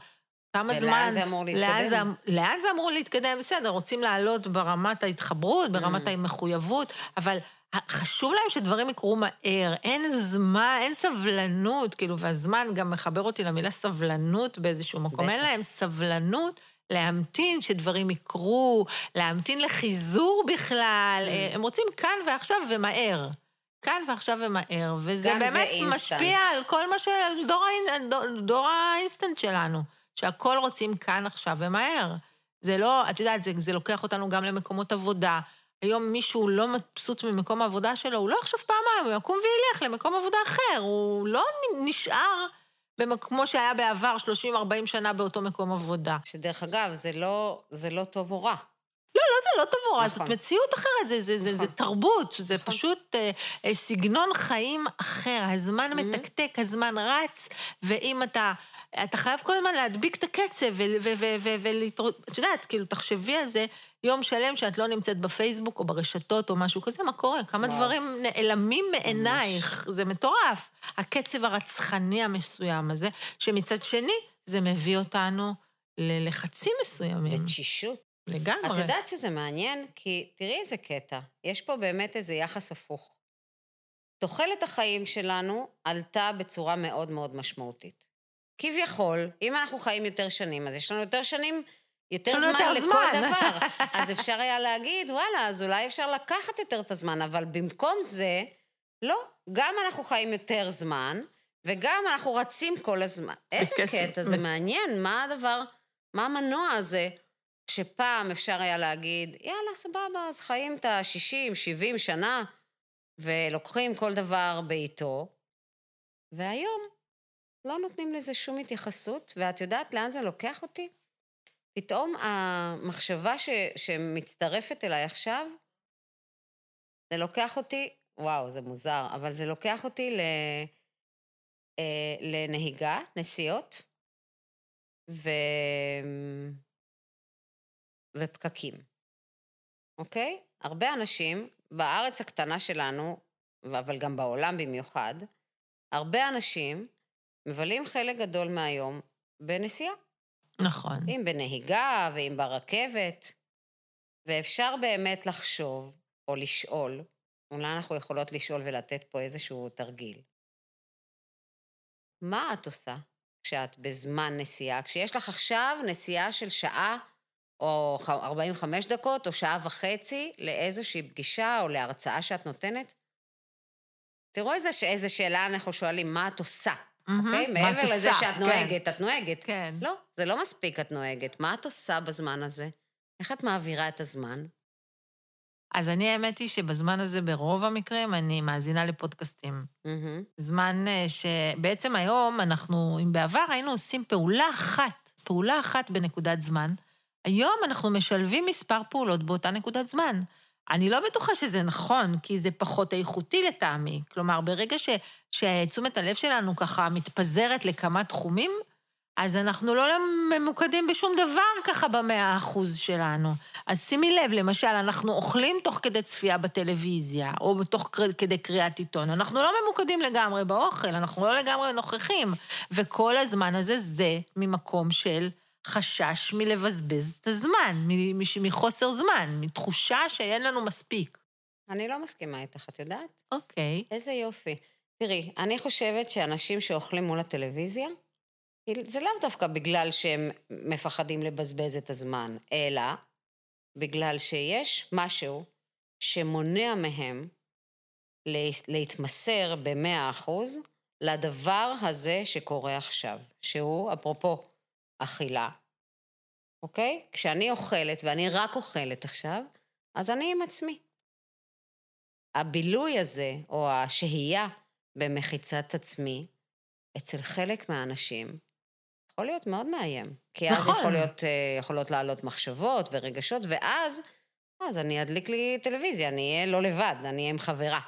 כמה זמן... ולאן זה אמור להתקדם? לאן זה, לאן זה אמור להתקדם? בסדר, רוצים לעלות ברמת ההתחברות, ברמת mm. המחויבות, אבל חשוב להם שדברים יקרו מהר, אין זמן, אין סבלנות, כאילו, והזמן גם מחבר אותי למילה סבלנות באיזשהו מקום. בטח. אין להם סבלנות להמתין שדברים יקרו, להמתין לחיזור בכלל. Mm. הם רוצים כאן ועכשיו ומהר. כאן ועכשיו ומהר, וזה באמת משפיע על כל מה ש... דור, דור, דור האינסטנט שלנו, שהכל רוצים כאן עכשיו ומהר. זה לא, את יודעת, זה, זה לוקח אותנו גם למקומות עבודה. היום מישהו לא מבסוט ממקום העבודה שלו, הוא לא יחשוב פעמיים, הוא יקום וילך למקום עבודה אחר, הוא לא נשאר כמו שהיה בעבר 30-40 שנה באותו מקום עבודה. שדרך אגב, זה לא, זה לא טוב או רע. לא, לא, זה לא טוב או רע, נכון. זאת מציאות אחרת, זה, זה, נכון. זה, זה תרבות, זה נכון. פשוט אה, אה, סגנון חיים אחר. הזמן mm-hmm. מתקתק, הזמן רץ, ואם אתה... אתה חייב כל הזמן להדביק את הקצב, ולהתראות, את יודעת, כאילו, תחשבי על זה, יום שלם שאת לא נמצאת בפייסבוק או ברשתות או משהו כזה, מה קורה? כמה וואו. דברים נעלמים מעינייך, זה מטורף. הקצב הרצחני המסוים הזה, שמצד שני, זה מביא אותנו ללחצים מסוימים. ותשישות. לגמרי. את יודעת שזה מעניין? כי תראי איזה קטע, יש פה באמת איזה יחס הפוך. תוחלת החיים שלנו עלתה בצורה מאוד מאוד משמעותית. כביכול, אם אנחנו חיים יותר שנים, אז יש לנו יותר שנים, יותר זמן יותר לכל זמן. דבר. אז אפשר היה להגיד, וואלה, אז אולי אפשר לקחת יותר את הזמן, אבל במקום זה, לא, גם אנחנו חיים יותר זמן, וגם אנחנו רצים כל הזמן. איזה קטע, זה מעניין, מה הדבר, מה המנוע הזה, שפעם אפשר היה להגיד, יאללה, סבבה, אז חיים את ה-60, 70 שנה, ולוקחים כל דבר בעיתו, והיום לא נותנים לזה שום התייחסות, ואת יודעת לאן זה לוקח אותי? פתאום המחשבה ש, שמצטרפת אליי עכשיו, זה לוקח אותי, וואו, זה מוזר, אבל זה לוקח אותי ל, אה, לנהיגה, נסיעות, ו... ופקקים, אוקיי? הרבה אנשים, בארץ הקטנה שלנו, אבל גם בעולם במיוחד, הרבה אנשים מבלים חלק גדול מהיום בנסיעה. נכון. אם בנהיגה ואם ברכבת. ואפשר באמת לחשוב או לשאול, אולי אנחנו יכולות לשאול ולתת פה איזשהו תרגיל. מה את עושה כשאת בזמן נסיעה? כשיש לך עכשיו נסיעה של שעה או 45 דקות או שעה וחצי לאיזושהי פגישה או להרצאה שאת נותנת? תראו איזה, איזה שאלה אנחנו שואלים, מה את עושה? אוקיי? מעבר לזה שאת כן. נוהגת, את נוהגת. כן. לא, זה לא מספיק את נוהגת. מה את עושה בזמן הזה? איך את מעבירה את הזמן? אז אני, האמת היא שבזמן הזה, ברוב המקרים, אני מאזינה לפודקאסטים. זמן אה, שבעצם היום אנחנו, אם בעבר היינו עושים פעולה אחת, פעולה אחת בנקודת זמן, היום אנחנו משלבים מספר פעולות באותה נקודת זמן. אני לא בטוחה שזה נכון, כי זה פחות איכותי לטעמי. כלומר, ברגע שתשומת הלב שלנו ככה מתפזרת לכמה תחומים, אז אנחנו לא ממוקדים בשום דבר ככה במאה אחוז שלנו. אז שימי לב, למשל, אנחנו אוכלים תוך כדי צפייה בטלוויזיה, או תוך כדי קריאת עיתון. אנחנו לא ממוקדים לגמרי באוכל, אנחנו לא לגמרי נוכחים. וכל הזמן הזה זה ממקום של חשש מלבזבז את הזמן, מחוסר זמן, מתחושה שאין לנו מספיק. אני לא מסכימה איתך, את יודעת? אוקיי. Okay. איזה יופי. תראי, אני חושבת שאנשים שאוכלים מול הטלוויזיה, זה לאו דווקא בגלל שהם מפחדים לבזבז את הזמן, אלא בגלל שיש משהו שמונע מהם להתמסר במאה אחוז לדבר הזה שקורה עכשיו, שהוא, אפרופו, אכילה, אוקיי? כשאני אוכלת, ואני רק אוכלת עכשיו, אז אני עם עצמי. הבילוי הזה, או השהייה במחיצת עצמי, אצל חלק מהאנשים, יכול להיות מאוד מאיים. כי אז נכון. יכול להיות, אה, יכולות לעלות מחשבות ורגשות, ואז, אז אני אדליק לי טלוויזיה, אני אהיה לא לבד, אני אהיה עם חברה.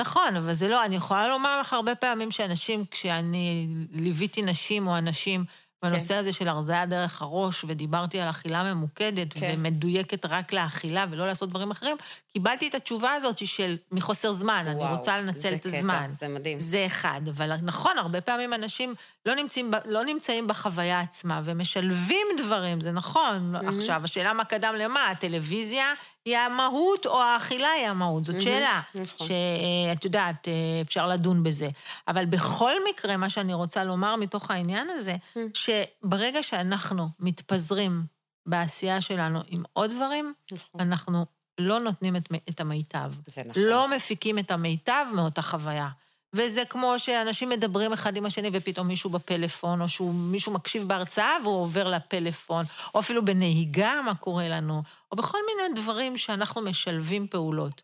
נכון, אבל זה לא, אני יכולה לומר לך הרבה פעמים שאנשים, כשאני ליוויתי נשים או אנשים בנושא כן. הזה של הרזיה דרך הראש, ודיברתי על אכילה ממוקדת כן. ומדויקת רק לאכילה ולא לעשות דברים אחרים, קיבלתי את התשובה הזאת של מחוסר זמן, אני וואו, רוצה לנצל זה את קטע, הזמן. זה מדהים. זה אחד, אבל נכון, הרבה פעמים אנשים לא נמצאים, לא נמצאים בחוויה עצמה ומשלבים דברים, זה נכון. מהמם. עכשיו, השאלה מה קדם למה, הטלוויזיה היא המהות או האכילה היא המהות, זאת שאלה. נכון. שאת יודעת, אה, אפשר לדון בזה. אבל בכל מקרה, מה שאני רוצה לומר מתוך העניין הזה. שברגע שאנחנו מתפזרים בעשייה שלנו עם עוד דברים, נכון. אנחנו לא נותנים את, את המיטב. זה נכון. לא מפיקים את המיטב מאותה חוויה. וזה כמו שאנשים מדברים אחד עם השני ופתאום מישהו בפלאפון, או שמישהו מקשיב בהרצאה והוא עובר לפלאפון, או אפילו בנהיגה, מה קורה לנו, או בכל מיני דברים שאנחנו משלבים פעולות.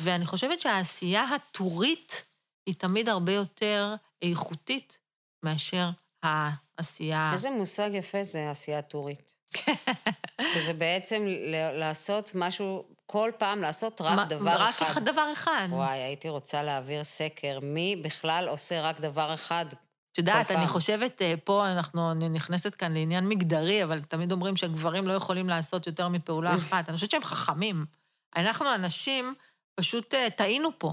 ואני חושבת שהעשייה הטורית היא תמיד הרבה יותר איכותית מאשר העשייה... איזה מושג יפה זה עשייה טורית. שזה בעצם לעשות משהו, כל פעם לעשות רק מה- דבר רק אחד. דבר אחד. וואי, הייתי רוצה להעביר סקר, מי בכלל עושה רק דבר אחד? את יודעת, אני. חושבת, אה, פה אנחנו, אני נכנסת כאן לעניין מגדרי, אבל תמיד אומרים שהגברים לא יכולים לעשות יותר מפעולה אחת. אני חושבת שהם חכמים. אנחנו הנשים, פשוט אה, טעינו פה.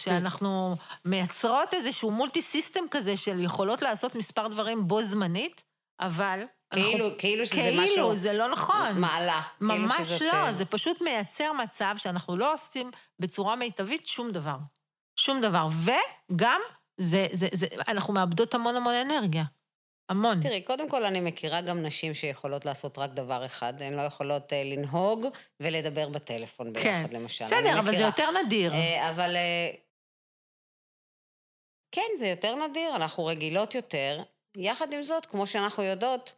שאנחנו מייצרות איזשהו מולטי סיסטם כזה של יכולות לעשות מספר דברים בו זמנית, אבל... כאילו, אנחנו, כאילו שזה כאילו, משהו... זה לא נכון. מעלה. כאילו ממש שזאת, לא, אה, זה פשוט מייצר מצב שאנחנו לא עושים בצורה מיטבית שום דבר. שום דבר. וגם, זה, זה, זה, אנחנו מאבדות המון המון אנרגיה. המון. תראי, קודם כל אני מכירה גם נשים שיכולות לעשות רק דבר אחד, הן לא יכולות אה, לנהוג ולדבר בטלפון ביחד, כן. למשל. אני בסדר, אבל זה. יותר נדיר. אה, אבל אה, כן, זה יותר נדיר, אנחנו רגילות יותר. יחד עם זאת, כמו שאנחנו יודעות,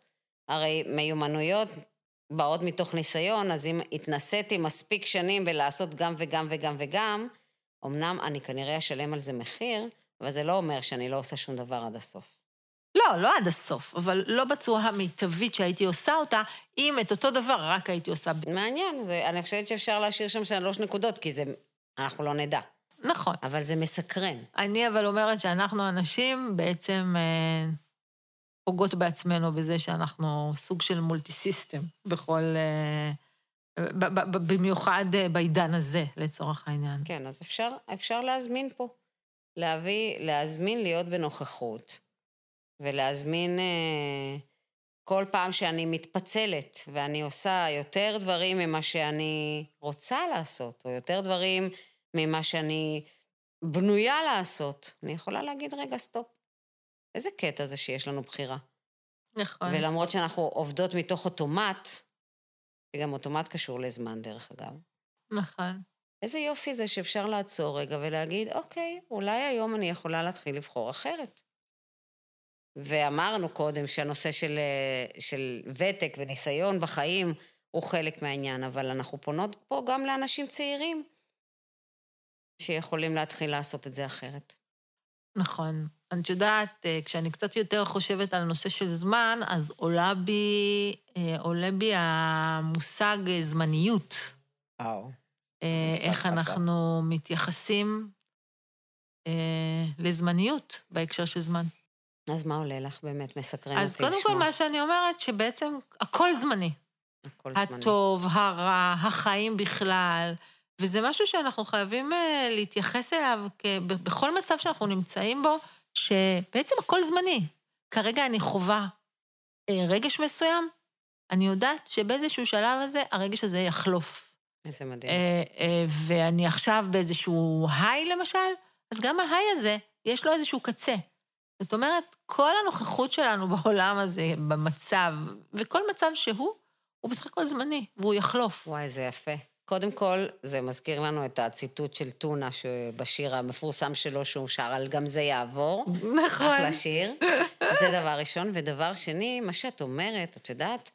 הרי מיומנויות באות מתוך ניסיון, אז אם התנסיתי מספיק שנים בלעשות גם וגם וגם וגם, אמנם אני כנראה אשלם על זה מחיר, אבל זה לא אומר שאני לא עושה שום דבר עד הסוף. לא, לא עד הסוף, אבל לא בצורה המיטבית שהייתי עושה אותה, אם את אותו דבר רק הייתי עושה... מעניין, זה, אני חושבת שאפשר להשאיר שם שלוש נקודות, כי זה, אנחנו לא נדע, נכון. אבל זה מסקרן. אני אבל אומרת שאנחנו הנשים בעצם אה, פוגעות בעצמנו בזה שאנחנו סוג של מולטי סיסטם בכל... אה, במיוחד אה, בעידן הזה, לצורך העניין. כן, אז אפשר, אפשר להזמין פה. להביא, להזמין להיות בנוכחות, ולהזמין אה, כל פעם שאני מתפצלת, ואני עושה יותר דברים ממה שאני רוצה לעשות, או יותר דברים ממה שאני בנויה לעשות. אני יכולה להגיד, רגע, סטופ. איזה קטע זה שיש לנו בחירה. נכון. ולמרות שאנחנו עובדות מתוך אוטומט, וגם אוטומט קשור לזמן, דרך אגב. נכון. איזה יופי זה שאפשר לעצור רגע ולהגיד, אוקיי, אולי היום אני יכולה להתחיל לבחור אחרת. ואמרנו קודם שהנושא של, אה, של ותק וניסיון בחיים הוא חלק מהעניין, אבל אנחנו פונות פה גם לאנשים צעירים שיכולים להתחיל לעשות את זה אחרת. נכון. את יודעת, אה, כשאני קצת יותר חושבת על נושא של זמן, אז עולה בי, אה, עולה בי המושג אה, זמניות. וואו. איך. אנחנו מתייחסים אה, לזמניות בהקשר של זמן. אז מה עולה לך? באמת מסקרן אז אותי קודם כל, לשמוע. מה שאני אומרת, שבעצם הכל זמני. הכל זמני. הטוב, הרע, החיים בכלל, וזה משהו שאנחנו חייבים להתייחס אליו בכל מצב שאנחנו נמצאים בו, שבעצם הכל זמני. כרגע אני חווה אה, רגש מסוים, אני יודעת שבאיזשהו שלב הזה, הרגש הזה יחלוף. איזה מדהים. אה, אה, ואני עכשיו באיזשהו היי למשל, אז גם ההיי הזה, יש לו איזשהו קצה. זאת אומרת, כל הנוכחות שלנו בעולם הזה, במצב, וכל מצב שהוא, הוא בסך הכל זמני, והוא יחלוף. וואי, זה יפה. קודם כל, זה מזכיר לנו את הציטוט של טונה שבשיר המפורסם שלו, שהוא שר על גם זה יעבור. נכון. אחלה שיר. זה דבר ראשון. ודבר שני, מה שאת אומרת, את יודעת,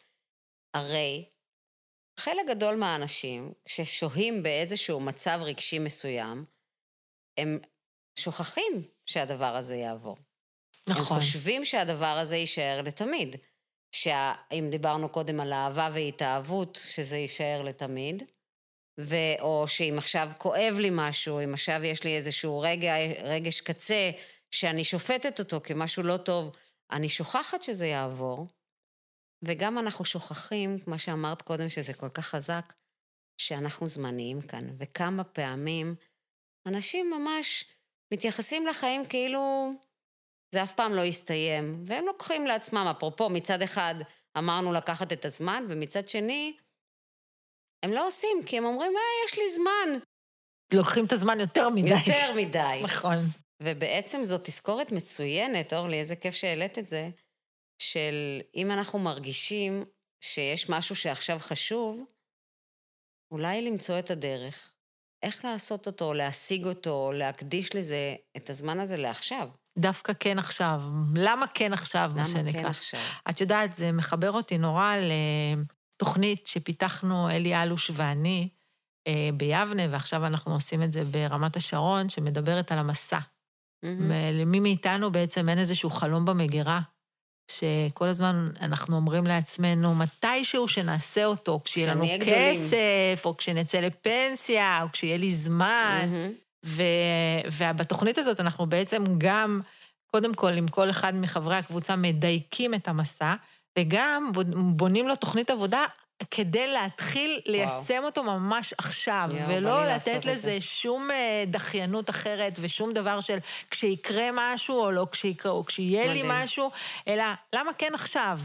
הרי חלק גדול מהאנשים ששוהים באיזשהו מצב רגשי מסוים, הם שוכחים שהדבר הזה יעבור. נכון. הם חושבים שהדבר הזה יישאר לתמיד. שאם דיברנו קודם על אהבה והתאהבות, שזה יישאר לתמיד, ו... או שאם עכשיו כואב לי משהו, אם עכשיו יש לי איזשהו רגע, רגש קצה, שאני שופטת אותו כמשהו לא טוב, אני שוכחת שזה יעבור, וגם אנחנו שוכחים, כמו שאמרת קודם, שזה כל כך חזק, שאנחנו זמניים כאן, וכמה פעמים אנשים ממש מתייחסים לחיים כאילו זה אף פעם לא יסתיים, והם לוקחים לעצמם, אפרופו, מצד אחד אמרנו לקחת את הזמן, ומצד שני, הם לא עושים, כי הם אומרים, אה, יש לי זמן. לוקחים את הזמן יותר מדי. יותר מדי. נכון. ובעצם זו תזכורת מצוינת, אורלי, איזה כיף שהעלית את זה, של אם אנחנו מרגישים שיש משהו שעכשיו חשוב, אולי למצוא את הדרך. איך לעשות אותו, להשיג אותו, להקדיש לזה את הזמן הזה לעכשיו. דווקא כן עכשיו. למה כן עכשיו, מה שנקרא? למה כן עכשיו? את יודעת, זה מחבר אותי נורא לתוכנית שפיתחנו אלי אלוש ואני אה, ביבנה, ועכשיו אנחנו עושים את זה ברמת השרון, שמדברת על המסע. Mm-hmm. למי מאיתנו בעצם אין איזשהו חלום במגירה, שכל הזמן אנחנו אומרים לעצמנו, מתישהו שנעשה אותו, כשיהיה לנו. כסף, או כשנצא לפנסיה, או כשיהיה לי זמן. מהמם. ו... ובתוכנית הזאת אנחנו בעצם גם, קודם כל, עם כל אחד מחברי הקבוצה מדייקים את המסע, וגם בונים לו תוכנית עבודה כדי להתחיל וואו. ליישם אותו ממש עכשיו, יואו, ולא לי לתת לזה זה. שום אה, דחיינות אחרת ושום דבר של כשיקרה משהו או לא כשיקרה, או כשיהיה לי מדהים. משהו, אלא למה כן עכשיו?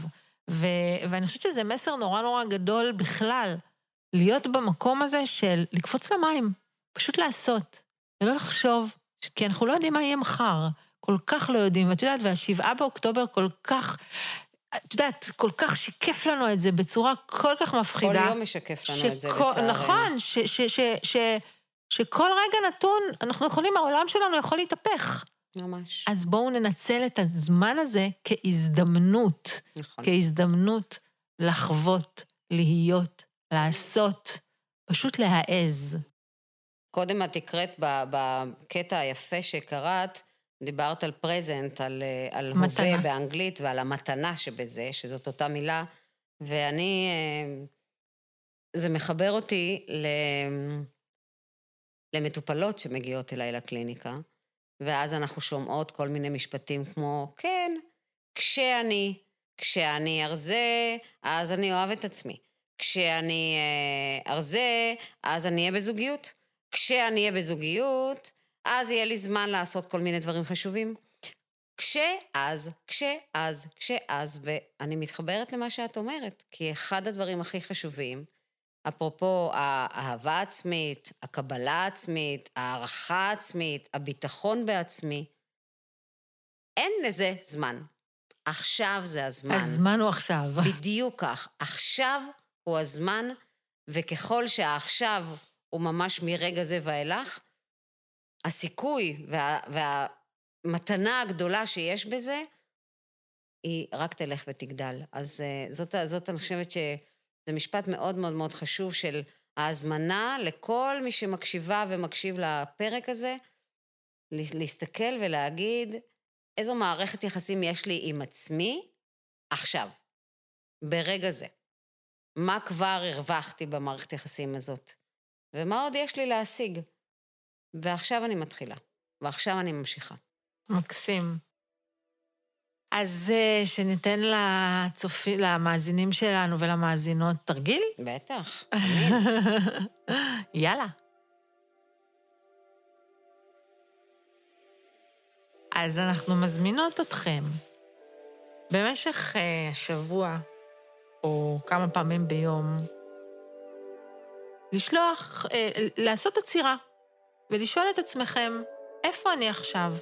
ו... ואני חושבת שזה מסר נורא נורא גדול בכלל, להיות במקום הזה של לקפוץ למים, פשוט לעשות. ולא לחשוב, כי אנחנו לא יודעים מה יהיה מחר. כל כך לא יודעים. ואת יודעת, והשבעה באוקטובר כל כך, את יודעת, כל כך שיקף לנו את זה בצורה כל כך כל מפחידה. יום משקף לנו את זה, שכל- לצערנו. נכון, ש, ש, ש, ש, שכל רגע נתון, אנחנו יכולים, העולם שלנו יכול להתהפך. ממש. אז בואו ננצל את הזמן הזה כהזדמנות, נכון. כהזדמנות לחוות, להיות, לעשות, פשוט להעז. קודם את הקראת בקטע היפה שקראת, דיברת על פרזנט, על, אה, על מתנה. הווה באנגלית ועל המתנה שבזה, שזאת אותה מילה, ואני, אה, זה מחבר אותי ל... למטופלות שמגיעות אליי לקליניקה, ואז אנחנו שומעות כל מיני משפטים כמו, כן, כשאני, כשאני ארזה, אז אני אוהב את עצמי. כשאני אה, ארזה, אז אני אהיה בזוגיות. כשאני אהיה בזוגיות, אז יהיה לי זמן לעשות כל מיני דברים חשובים. כשאז, כשאז, כשאז, ואני מתחברת למה שאת אומרת, כי אחד הדברים הכי חשובים, אפרופו האהבה עצמית, הקבלה העצמית, הערכה העצמית, הביטחון בעצמי, אין לזה זמן. עכשיו זה הזמן. הזמן הוא עכשיו. בדיוק כך. עכשיו הוא הזמן, וככל שהעכשיו הוא ממש מרגע זה ואילך, הסיכוי וה, והמתנה הגדולה שיש בזה, היא רק תלך ותגדל. אז uh, זאת, זאת, אני חושבת שזה משפט מאוד מאוד מאוד חשוב של ההזמנה לכל מי שמקשיבה ומקשיב לפרק הזה, לה- להסתכל ולהגיד איזו מערכת יחסים יש לי עם עצמי עכשיו, ברגע זה. מה כבר הרווחתי במערכת יחסים הזאת? ומה עוד יש לי להשיג? ועכשיו אני מתחילה, ועכשיו אני ממשיכה. מקסים. אז אה, שניתן לצופי, למאזינים שלנו ולמאזינות תרגיל? בטח, תמיד. יאללה. אז אנחנו מזמינות אתכם במשך אה, השבוע, או כמה פעמים ביום, לשלוח, אה, לעשות עצירה, ולשאול את עצמכם, איפה אני עכשיו?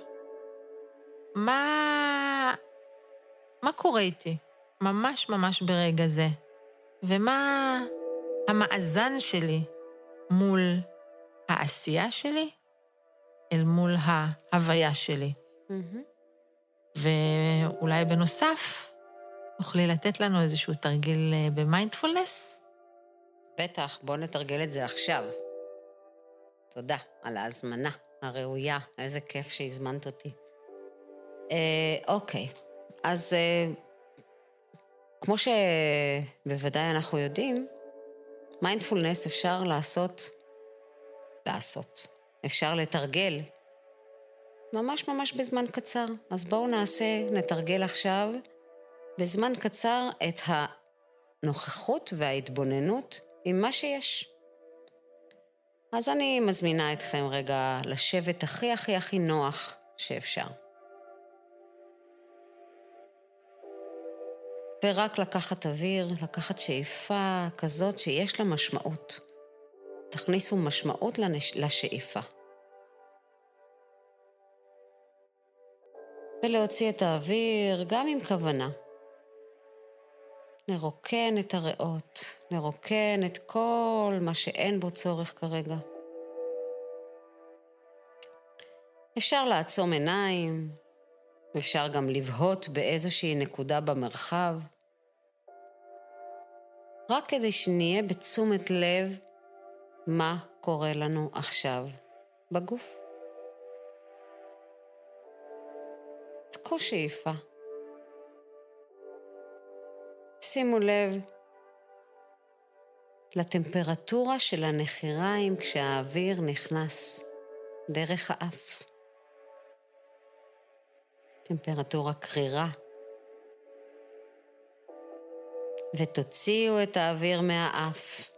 מה... מה קורה איתי? ממש ממש ברגע זה. ומה המאזן שלי מול העשייה שלי אל מול ההוויה שלי. מהמם. ואולי בנוסף, תוכלי לתת לנו איזשהו תרגיל אה, במיינדפולנס? בטח, בואו נתרגל את זה עכשיו. תודה על ההזמנה הראויה, איזה כיף שהזמנת אותי. אה, אוקיי, אז אה, כמו שבוודאי אנחנו יודעים, מיינדפולנס אפשר לעשות, לעשות, אפשר לתרגל ממש ממש בזמן קצר. אז בואו נעשה, נתרגל עכשיו בזמן קצר את הנוכחות וההתבוננות עם מה שיש. אז אני מזמינה אתכם רגע לשבת הכי הכי הכי נוח שאפשר. ורק לקחת אוויר, לקחת שאיפה כזאת שיש לה משמעות. תכניסו משמעות לנש... לשאיפה. ולהוציא את האוויר גם עם כוונה. נרוקן את הריאות, נרוקן את כל מה שאין בו צורך כרגע. אפשר לעצום עיניים, אפשר גם לבהות באיזושהי נקודה במרחב, רק כדי שנהיה בתשומת לב מה קורה לנו עכשיו בגוף. אז שאיפה. שימו לב לטמפרטורה של הנחיריים כשהאוויר נכנס דרך האף. טמפרטורה קרירה. ותוציאו את האוויר מהאף.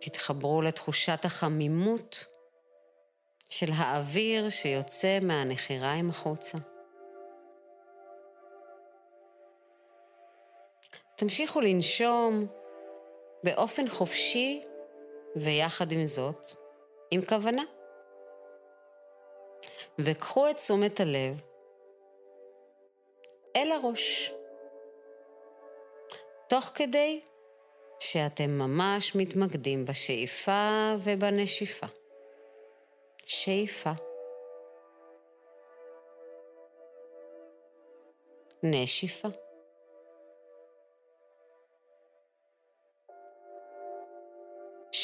תתחברו לתחושת החמימות של האוויר שיוצא מהנחיריים החוצה. תמשיכו לנשום באופן חופשי ויחד עם זאת, עם כוונה. וקחו את תשומת הלב אל הראש, תוך כדי שאתם ממש מתמקדים בשאיפה ובנשיפה. שאיפה. נשיפה.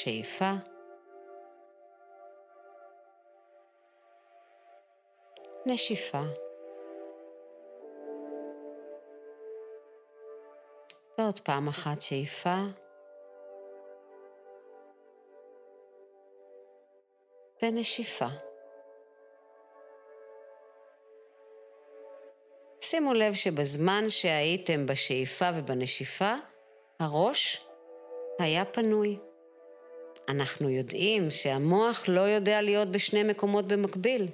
שאיפה. נשיפה. ועוד פעם אחת שאיפה. ונשיפה. שימו לב שבזמן שהייתם בשאיפה ובנשיפה, הראש היה פנוי. אנחנו יודעים שהמוח לא יודע להיות בשני מקומות במקביל,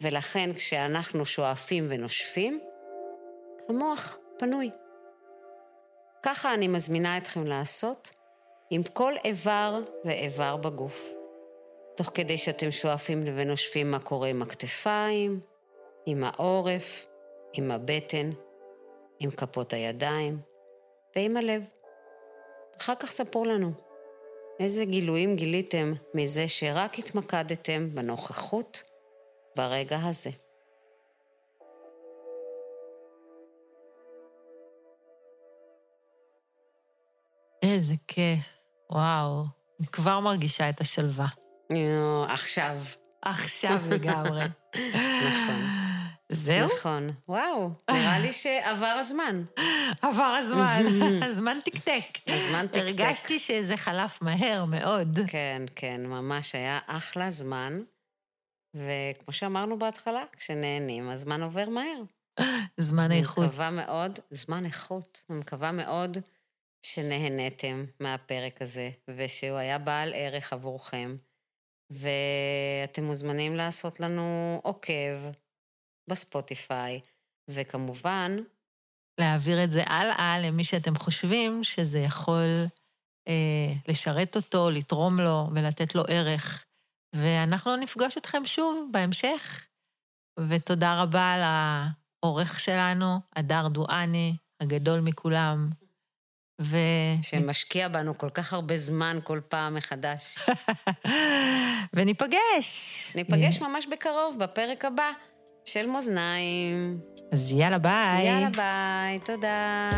ולכן כשאנחנו שואפים ונושפים, המוח פנוי. ככה אני מזמינה אתכם לעשות עם כל איבר ואיבר בגוף. תוך כדי שאתם שואפים ונושפים מה קורה עם הכתפיים, עם העורף, עם הבטן, עם כפות הידיים ועם הלב. אחר כך ספרו לנו איזה גילויים גיליתם מזה שרק התמקדתם בנוכחות ברגע הזה. איזה כיף, וואו. אני כבר מרגישה את השלווה. יו, עכשיו. עכשיו לגמרי. נכון. זהו? נכון. וואו, נראה לי שעבר הזמן. עבר הזמן, הזמן תקתק. הזמן תקתק. הרגשתי שזה חלף מהר מאוד. כן, כן, ממש היה אחלה זמן. וכמו שאמרנו בהתחלה, כשנהנים, הזמן עובר מהר. זמן איכות. אני מקווה מאוד, זמן איכות. אני מקווה מאוד שנהניתם מהפרק הזה, ושהוא היה בעל ערך עבורכם. ואתם מוזמנים לעשות לנו עוקב בספוטיפיי, וכמובן... להעביר את זה הלאה למי שאתם חושבים שזה יכול אה, לשרת אותו, לתרום לו ולתת לו ערך. ואנחנו נפגוש אתכם שוב בהמשך. ותודה רבה לעורך שלנו, הדר דואני, הגדול מכולם. ו... שמשקיע בנו כל כך הרבה זמן כל פעם מחדש. וניפגש. ניפגש ממש בקרוב, בפרק הבא של מאזניים. אז יאללה ביי. יאללה ביי, תודה.